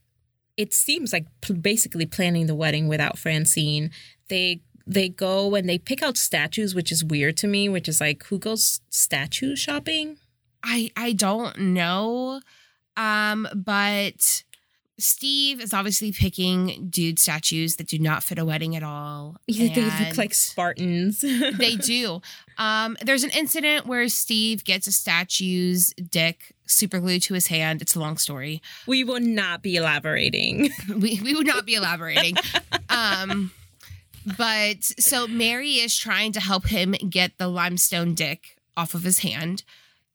it seems like pl- basically planning the wedding without Francine. They they go and they pick out statues, which is weird to me, which is like who goes statue shopping? I I don't know, um, but Steve is obviously picking dude statues that do not fit a wedding at all. Yeah, they look like Spartans. they do. Um, there's an incident where Steve gets a statue's dick super glue to his hand. It's a long story. we will not be elaborating. we, we would not be elaborating. um, but so Mary is trying to help him get the limestone dick off of his hand.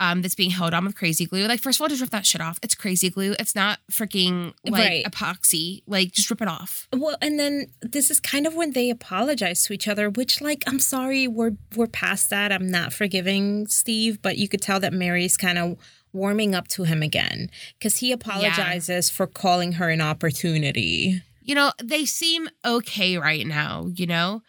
um, that's being held on with crazy glue. Like, first of all, just rip that shit off. It's crazy glue. It's not freaking like Right. epoxy. Like, just rip it off. Well, and then this is kind of when they apologize to each other, which like I'm sorry, we're we're past that. I'm not forgiving Steve, but you could tell that Mary's kind of warming up to him again cuz he apologizes for calling her an opportunity. You know, they seem okay right now, you know?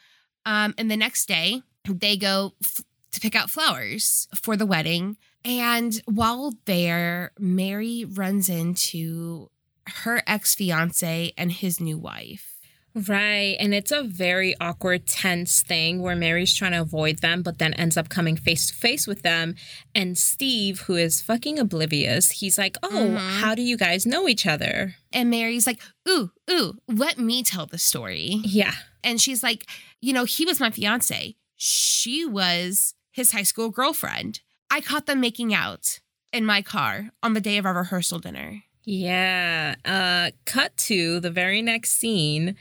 Um, and the next day, they go f- to pick out flowers for the wedding. And while there, Mary runs into her ex fiance and his new wife. Right, and it's a very awkward tense thing where Mary's trying to avoid them but then ends up coming face to face with them and Steve who is fucking oblivious, he's like, "Oh, Mhm. how do you guys know each other?" And Mary's like, Ooh, ooh, let me tell the story. Yeah. And she's like, You know, he was my fiance. She was his high school girlfriend. I caught them making out in my car on the day of our rehearsal dinner. Yeah. Uh cut to the very next scene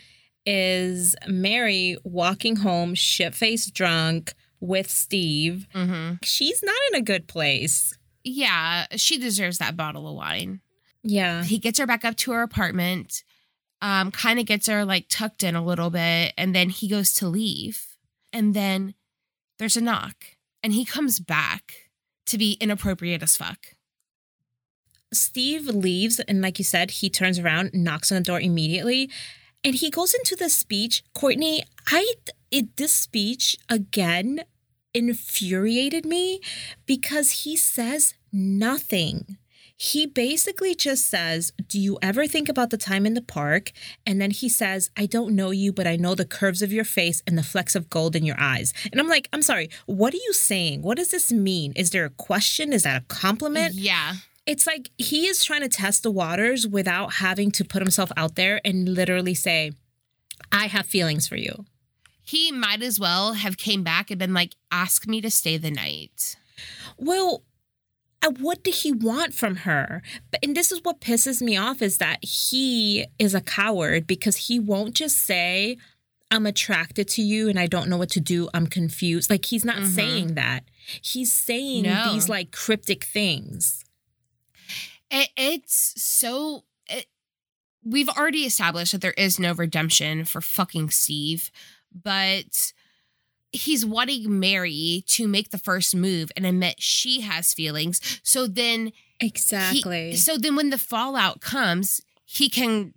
is Mary walking home shit-faced drunk with Steve. Mm-hmm. She's not in a good place. Yeah, she deserves that bottle of wine. Yeah. He gets her back up to her apartment, um, kind of gets her like tucked in a little bit, and then he goes to leave. And then there's a knock, and he comes back to be inappropriate as fuck. Steve leaves and like you said, he turns around, knocks on the door immediately, and he goes into the speech. Courtney, I it this speech again infuriated me because he says nothing. He basically just says, Do you ever think about the time in the park? And then he says, I don't know you, but I know the curves of your face and the flecks of gold in your eyes. And I'm like, I'm sorry, what are you saying? What does this mean? Is there a question? Is that a compliment? Yeah. It's like he is trying to test the waters without having to put himself out there and literally say, I have feelings for you. He might as well have came back and been like, ask me to stay the night. Well, uh, what did he want from her? But and this is what pisses me off is that he is a coward because he won't just say, I'm attracted to you and I don't know what to do. I'm confused. Like he's not Mhm. saying that. He's saying No. these like cryptic things. It, it's so. It, we've already established that there is no redemption for fucking Steve, but he's wanting Mary to make the first move and admit she has feelings. So then, he- Exactly. so then when the fallout comes, he can,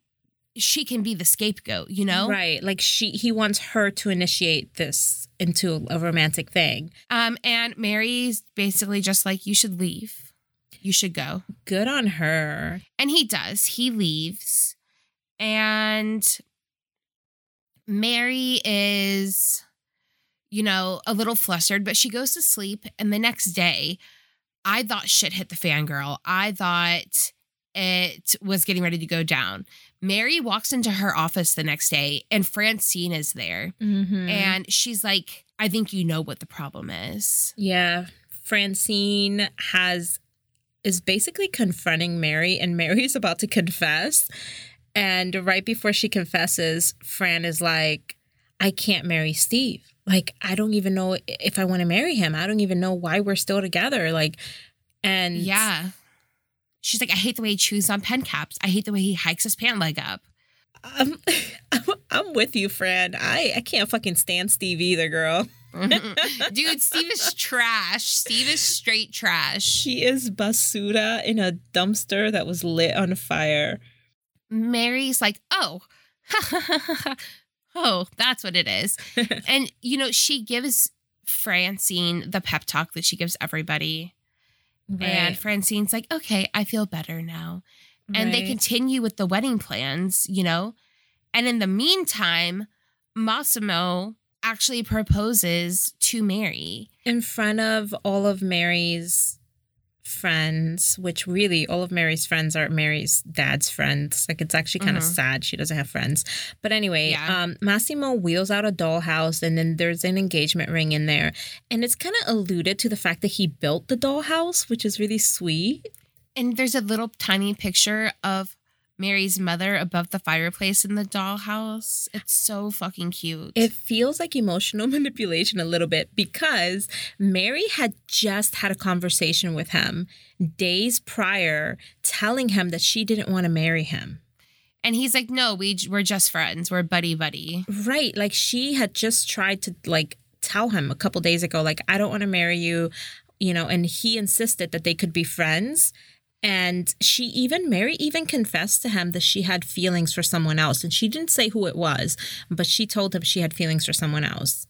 she can be the scapegoat. You know, Right. Like she he wants her to initiate this into a romantic thing. Um, and Mary's basically just like, you should leave. You should go. Good on her. And he does. He leaves. And Mary is, you know, a little flustered, but she goes to sleep. And the next day, I thought shit hit the fangirl. I thought it was getting ready to go down. Mary walks into her office the next day, and Francine is there. Mm-hmm. And she's like, I think you know what the problem is. yeah, Francine has is basically confronting Mary, and Mary's about to confess. And right before she confesses, Fran is like, I can't marry Steve. Like, I don't even know if I want to marry him. I don't even know why we're still together. Like, and Yeah. She's like, I hate the way he chews on pen caps. I hate the way he hikes his pant leg up. I'm, I'm, I'm with you, Fran. I, I can't fucking stand Steve either, girl. Dude, Steve is trash. Steve is straight trash. She is basura in a dumpster that was lit on fire. Mary's like, oh, oh, that's what it is. And, you know, she gives Francine the pep talk that she gives everybody. And Francine's like, okay, I feel better now. And they continue with the wedding plans, you know? And in the meantime, Massimo actually proposes to Mary. in front of all of Mary's friends, which really all of Mary's friends are Mary's dad's friends. Like it's actually kind of Mhm. sad she doesn't have friends. But anyway, Yeah. um, Massimo wheels out a dollhouse and then there's an engagement ring in there. And it's kind of alluded to the fact that he built the dollhouse, which is really sweet. And there's a little tiny picture of Mary's mother above the fireplace in the dollhouse. It's so fucking cute. It feels like emotional manipulation a little bit because Mary had just had a conversation with him days prior, telling him that she didn't want to marry him. and he's like, "No, we we're just friends. We're buddy buddy." Right. Like she had just tried to like tell him a couple days ago, like, I don't want to marry you, you know, and he insisted that they could be friends. And she even, Mary even confessed to him that she had feelings for someone else. And she didn't say who it was, but she told him she had feelings for someone else.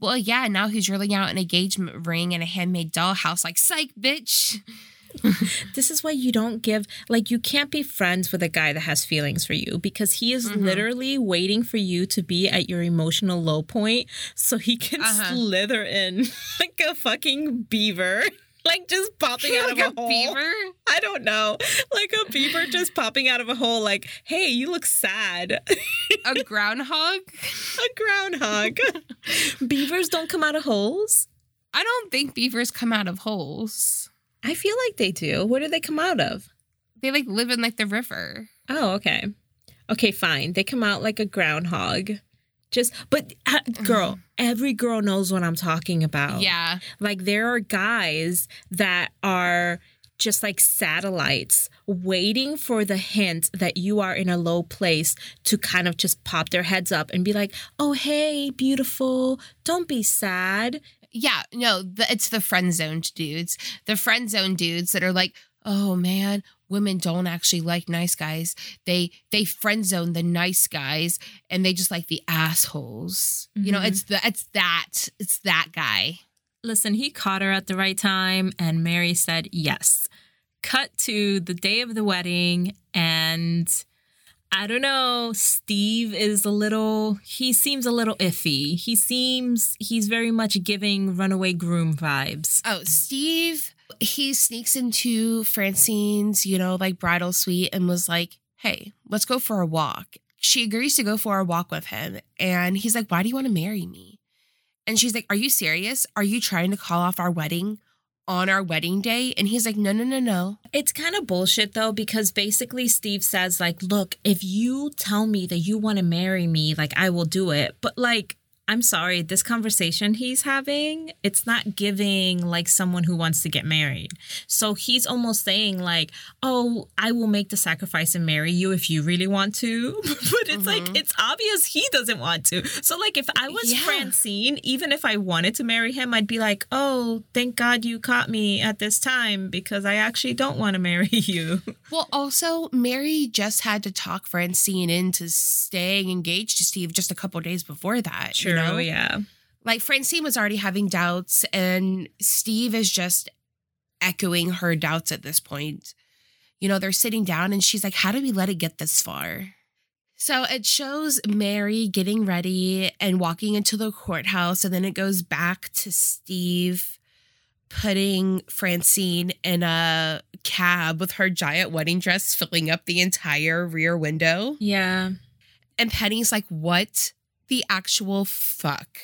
Well, yeah. Now he's rolling out an engagement ring and a handmade dollhouse. Like, psych, bitch. This is why you don't give, like, you can't be friends with a guy that has feelings for you because he is Mhm. literally waiting for you to be at your emotional low point so he can Uh-huh. slither in like a fucking beaver. Like just popping out like of a, a hole. beaver. I don't know. Like a beaver just popping out of a hole, like, hey, you look sad. A groundhog. a groundhog. Beavers don't come out of holes. I don't think beavers come out of holes. I feel like they do. Where do they come out of? They like live in like the river. Oh, okay. Okay, fine. They come out like a groundhog. Just, but uh, girl, every girl knows what I'm talking about. Yeah. Like there are guys that are just like satellites waiting for the hint that you are in a low place to kind of just pop their heads up and be like, oh, hey, beautiful. Don't be sad. Yeah, no, the, it's the friend zoned dudes. The friend zone dudes that are like, oh man, women don't actually like nice guys. They they friend zone the nice guys and they just like the assholes. You know, Mhm. it's the it's that it's that guy. Listen, he caught her at the right time, and Mary said yes. Cut to the day of the wedding, and I don't know, Steve is a little, he seems a little iffy. He seems, he's very much giving runaway groom vibes. Oh, Steve, he sneaks into Francine's, you know, like bridal suite and was like, hey, let's go for a walk. She agrees to go for a walk with him. And he's like, why do you want to marry me? And she's like, are you serious? Are you trying to call off our wedding on our wedding day? And he's like, no, no, no, no. It's kind of bullshit though, because basically Steve says, like, look, if you tell me that you want to marry me, like, I will do it. But, like, I'm sorry, this conversation he's having, it's not giving like someone who wants to get married. So he's almost saying, like, oh, I will make the sacrifice and marry you if you really want to. but it's like, Mhm. it's obvious he doesn't want to. So, like, if I was Yeah. Francine, even if I wanted to marry him, I'd be like, oh, thank God you caught me at this time because I actually don't want to marry you. Well, also, Mary just had to talk Francine into staying engaged to Steve just a couple days before that. you know? Oh, yeah. like Francine was already having doubts, and Steve is just echoing her doubts at this point. You know, they're sitting down, and she's like, How did we let it get this far? So it shows Mary getting ready and walking into the courthouse, and then it goes back to Steve putting Francine in a cab with her giant wedding dress filling up the entire rear window. Yeah. And Penny's like, What the actual fuck?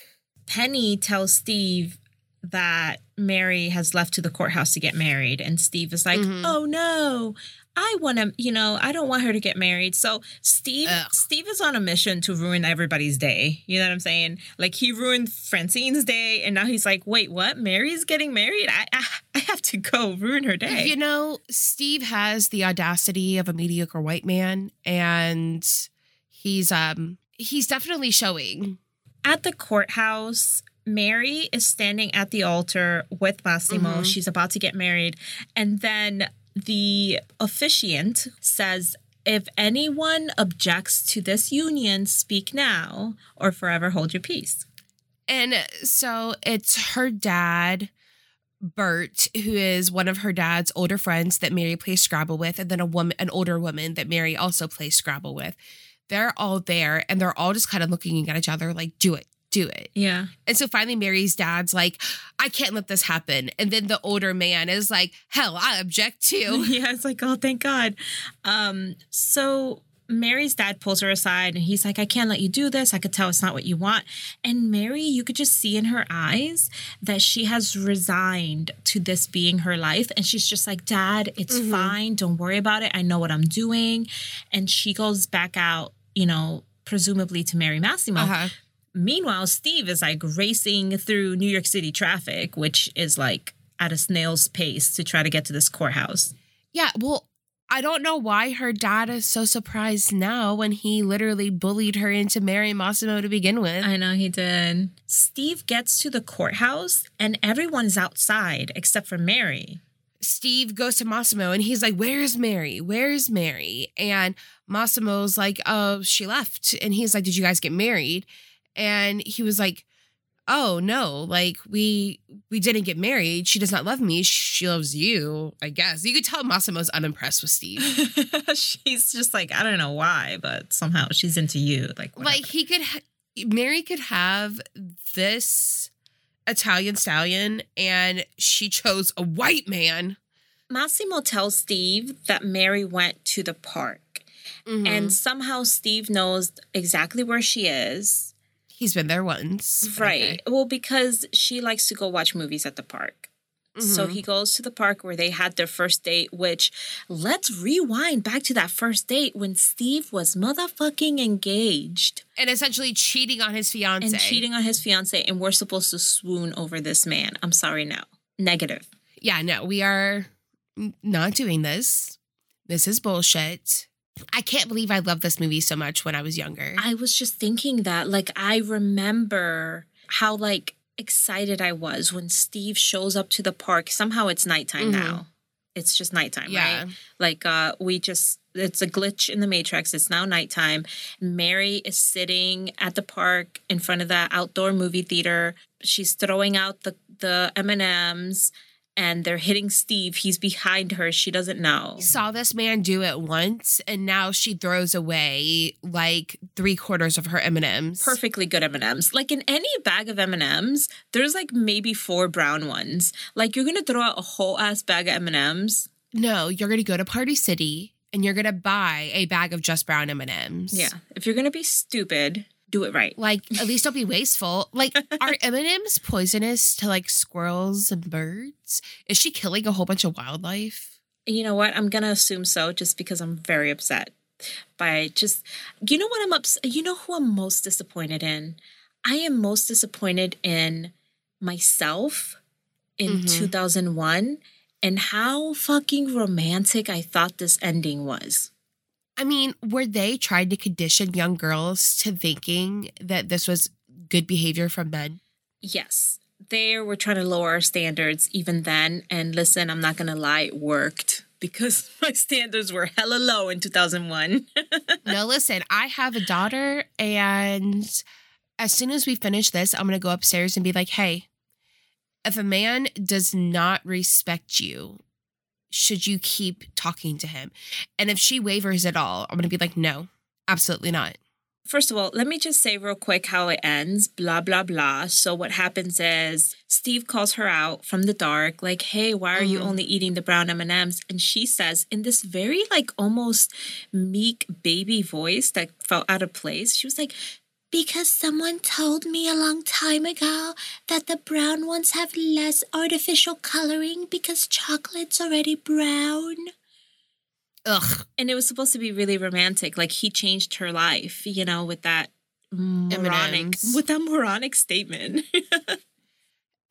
Penny tells Steve that Mary has left to the courthouse to get married. And Steve is like, Mhm. oh no. I want to, you know, I don't want her to get married. So Steve, Ugh. Steve is on a mission to ruin everybody's day. You know what I'm saying? Like he ruined Francine's day, and now he's like, wait, what? Mary's getting married? I, I, I have to go ruin her day. You know, Steve has the audacity of a mediocre white man, and he's um he's definitely showing. At the courthouse, Mary is standing at the altar with Massimo. Mhm. She's about to get married. And then the officiant says, if anyone objects to this union, speak now or forever hold your peace. And so it's her dad, Bert, who is one of her dad's older friends that Mary plays Scrabble with, and then a woman, an older woman that Mary also plays Scrabble with. They're all there and they're all just kind of looking at each other like, do it, do it. Yeah. And so finally, Mary's dad's like, I can't let this happen. And then the older man is like, hell, I object too. yeah, it's like, oh, thank God. Um, so Mary's dad pulls her aside and he's like, I can't let you do this. I could tell it's not what you want. And Mary, you could just see in her eyes that she has resigned to this being her life. And she's just like, Dad, it's Mhm. fine. Don't worry about it. I know what I'm doing. And she goes back out, you know, presumably to Mary Massimo. Uh-huh. Meanwhile, Steve is like racing through New York City traffic, which is like at a snail's pace to try to get to this courthouse. Yeah, well, I don't know why her dad is so surprised now when he literally bullied her into marrying Massimo to begin with. I know he did. Steve gets to the courthouse and everyone's outside except for Mary. Steve goes to Massimo and he's like, Where's Mary? Where's Mary? And Massimo's like, Oh, she left. And he's like, Did you guys get married? And he was like, Oh no, like we we didn't get married. She does not love me. She loves you, I guess. You could tell Massimo's unimpressed with Steve. she's just like, I don't know why, but somehow she's into you. Like, whatever. like he could ha- Mary could have this Italian stallion and she chose a white man. Massimo tells Steve that Mary went to the park. Mhm. And somehow Steve knows exactly where she is. He's been there once. Right. okay. Well, because she likes to go watch movies at the park. So Mhm. he goes to the park where they had their first date, which let's rewind back to that first date when Steve was motherfucking engaged and essentially cheating on his fiance and cheating on his fiance, and we're supposed to swoon over this man. I'm sorry now. Negative. Yeah, no, we are not doing this. This is bullshit. I can't believe I loved this movie so much when I was younger. I was just thinking that, like, I remember how, like, excited I was when Steve shows up to the park. Somehow it's nighttime Mhm. now. It's just nighttime, Yeah. right? Like, uh, we just, it's a glitch in the Matrix. It's now nighttime. Mary is sitting at the park in front of the outdoor movie theater. She's throwing out the, the M&Ms and they're hitting Steve. He's behind her. She doesn't know. saw this man do it once and now she throws away like three quarters of her m&ms perfectly good M&Ms. Like in any bag of M&Ms, there's like maybe four brown ones. Like you're to throw out a whole ass bag of M&Ms. no you're gonna go to party city and you're gonna buy a bag of just brown m&ms Yeah. If you're to be stupid, do it right. like at least don't be wasteful like are m&ms poisonous to like squirrels and birds is she killing a whole bunch of wildlife You know what? I'm going to assume so just because I'm very upset by just You know what I'm upset You know who I'm most disappointed in? I am most disappointed in myself in Mhm. 2001 and how fucking romantic I thought this ending was. I mean, were they trying to condition young girls to thinking that this was good behavior from men? Yes. They were trying to lower our standards even then. And listen, I'm not going to lie, it worked because my standards were hella low in 2001. no, listen, I have a daughter, and as soon as we finish this, I'm going to go upstairs and be like, hey, if a man does not respect you, should you keep talking to him? And if she wavers at all, I'm going to be like, no, absolutely not. First of all, let me just say real quick how it ends. Blah, blah, blah. So, what happens is Steve calls her out from the dark, like, hey, why are you Mhm. only eating the brown M&Ms? And she says, in this very, like, almost meek baby voice that felt out of place, she was like, because someone told me a long time ago that the brown ones have less artificial coloring because chocolate's already brown. Ugh. And it was supposed to be really romantic. Like he changed her life, you know, with that moronic M&Ms. with that moronic statement.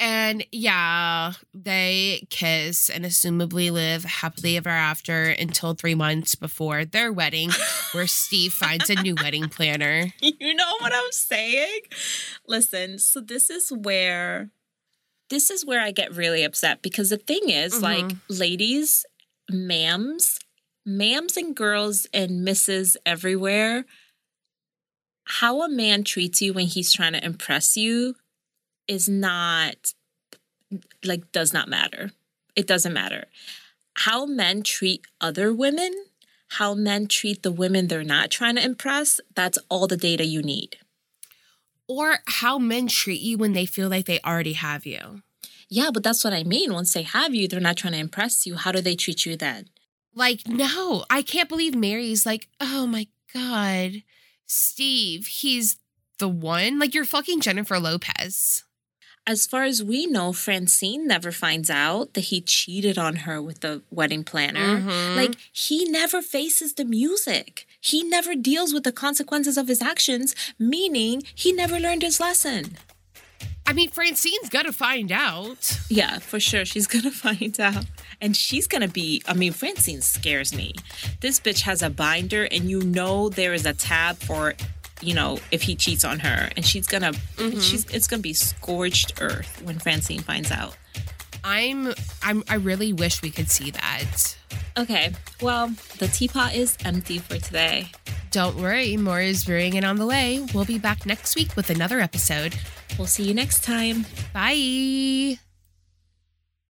And yeah, they kiss and assumably live happily ever after until three months before their wedding, where Steve finds a new wedding planner. you know what I'm saying? Listen, so this is where this is where I get really upset because the thing is, mm-hmm. like, ladies, ma'ams, ma'ams and girls and misses everywhere, how a man treats you when he's trying to impress you is not like does not matter. It doesn't matter. How men treat other women, how men treat the women they're not trying to impress, that's all the data you need. Or how men treat you when they feel like they already have you. Yeah, but that's what I mean. Once they have you, they're not trying to impress you. How do they treat you then? Like, no, I can't believe Mary's like, oh my god. Steve, he's the one? Like you're fucking Jennifer Lopez. As far as we know, Francine never finds out that he cheated on her with the wedding planner. Mhm. Like, he never faces the music. He never deals with the consequences of his actions, meaning he never learned his lesson. I mean, Francine's gonna find out. Yeah, for sure. She's gonna find out. And she's gonna be, I mean, Francine scares me. This bitch has a binder, and you know there is a tab for, you know, if he cheats on her. And she's gonna, mm-hmm. she's, it's gonna be scorched earth when Francine finds out. I'm I'm I really wish we could see that. Okay, well, the teapot is empty for today. Don't worry, more is brewing and on the way. We'll be back next week with another episode. We'll see you next time. Bye.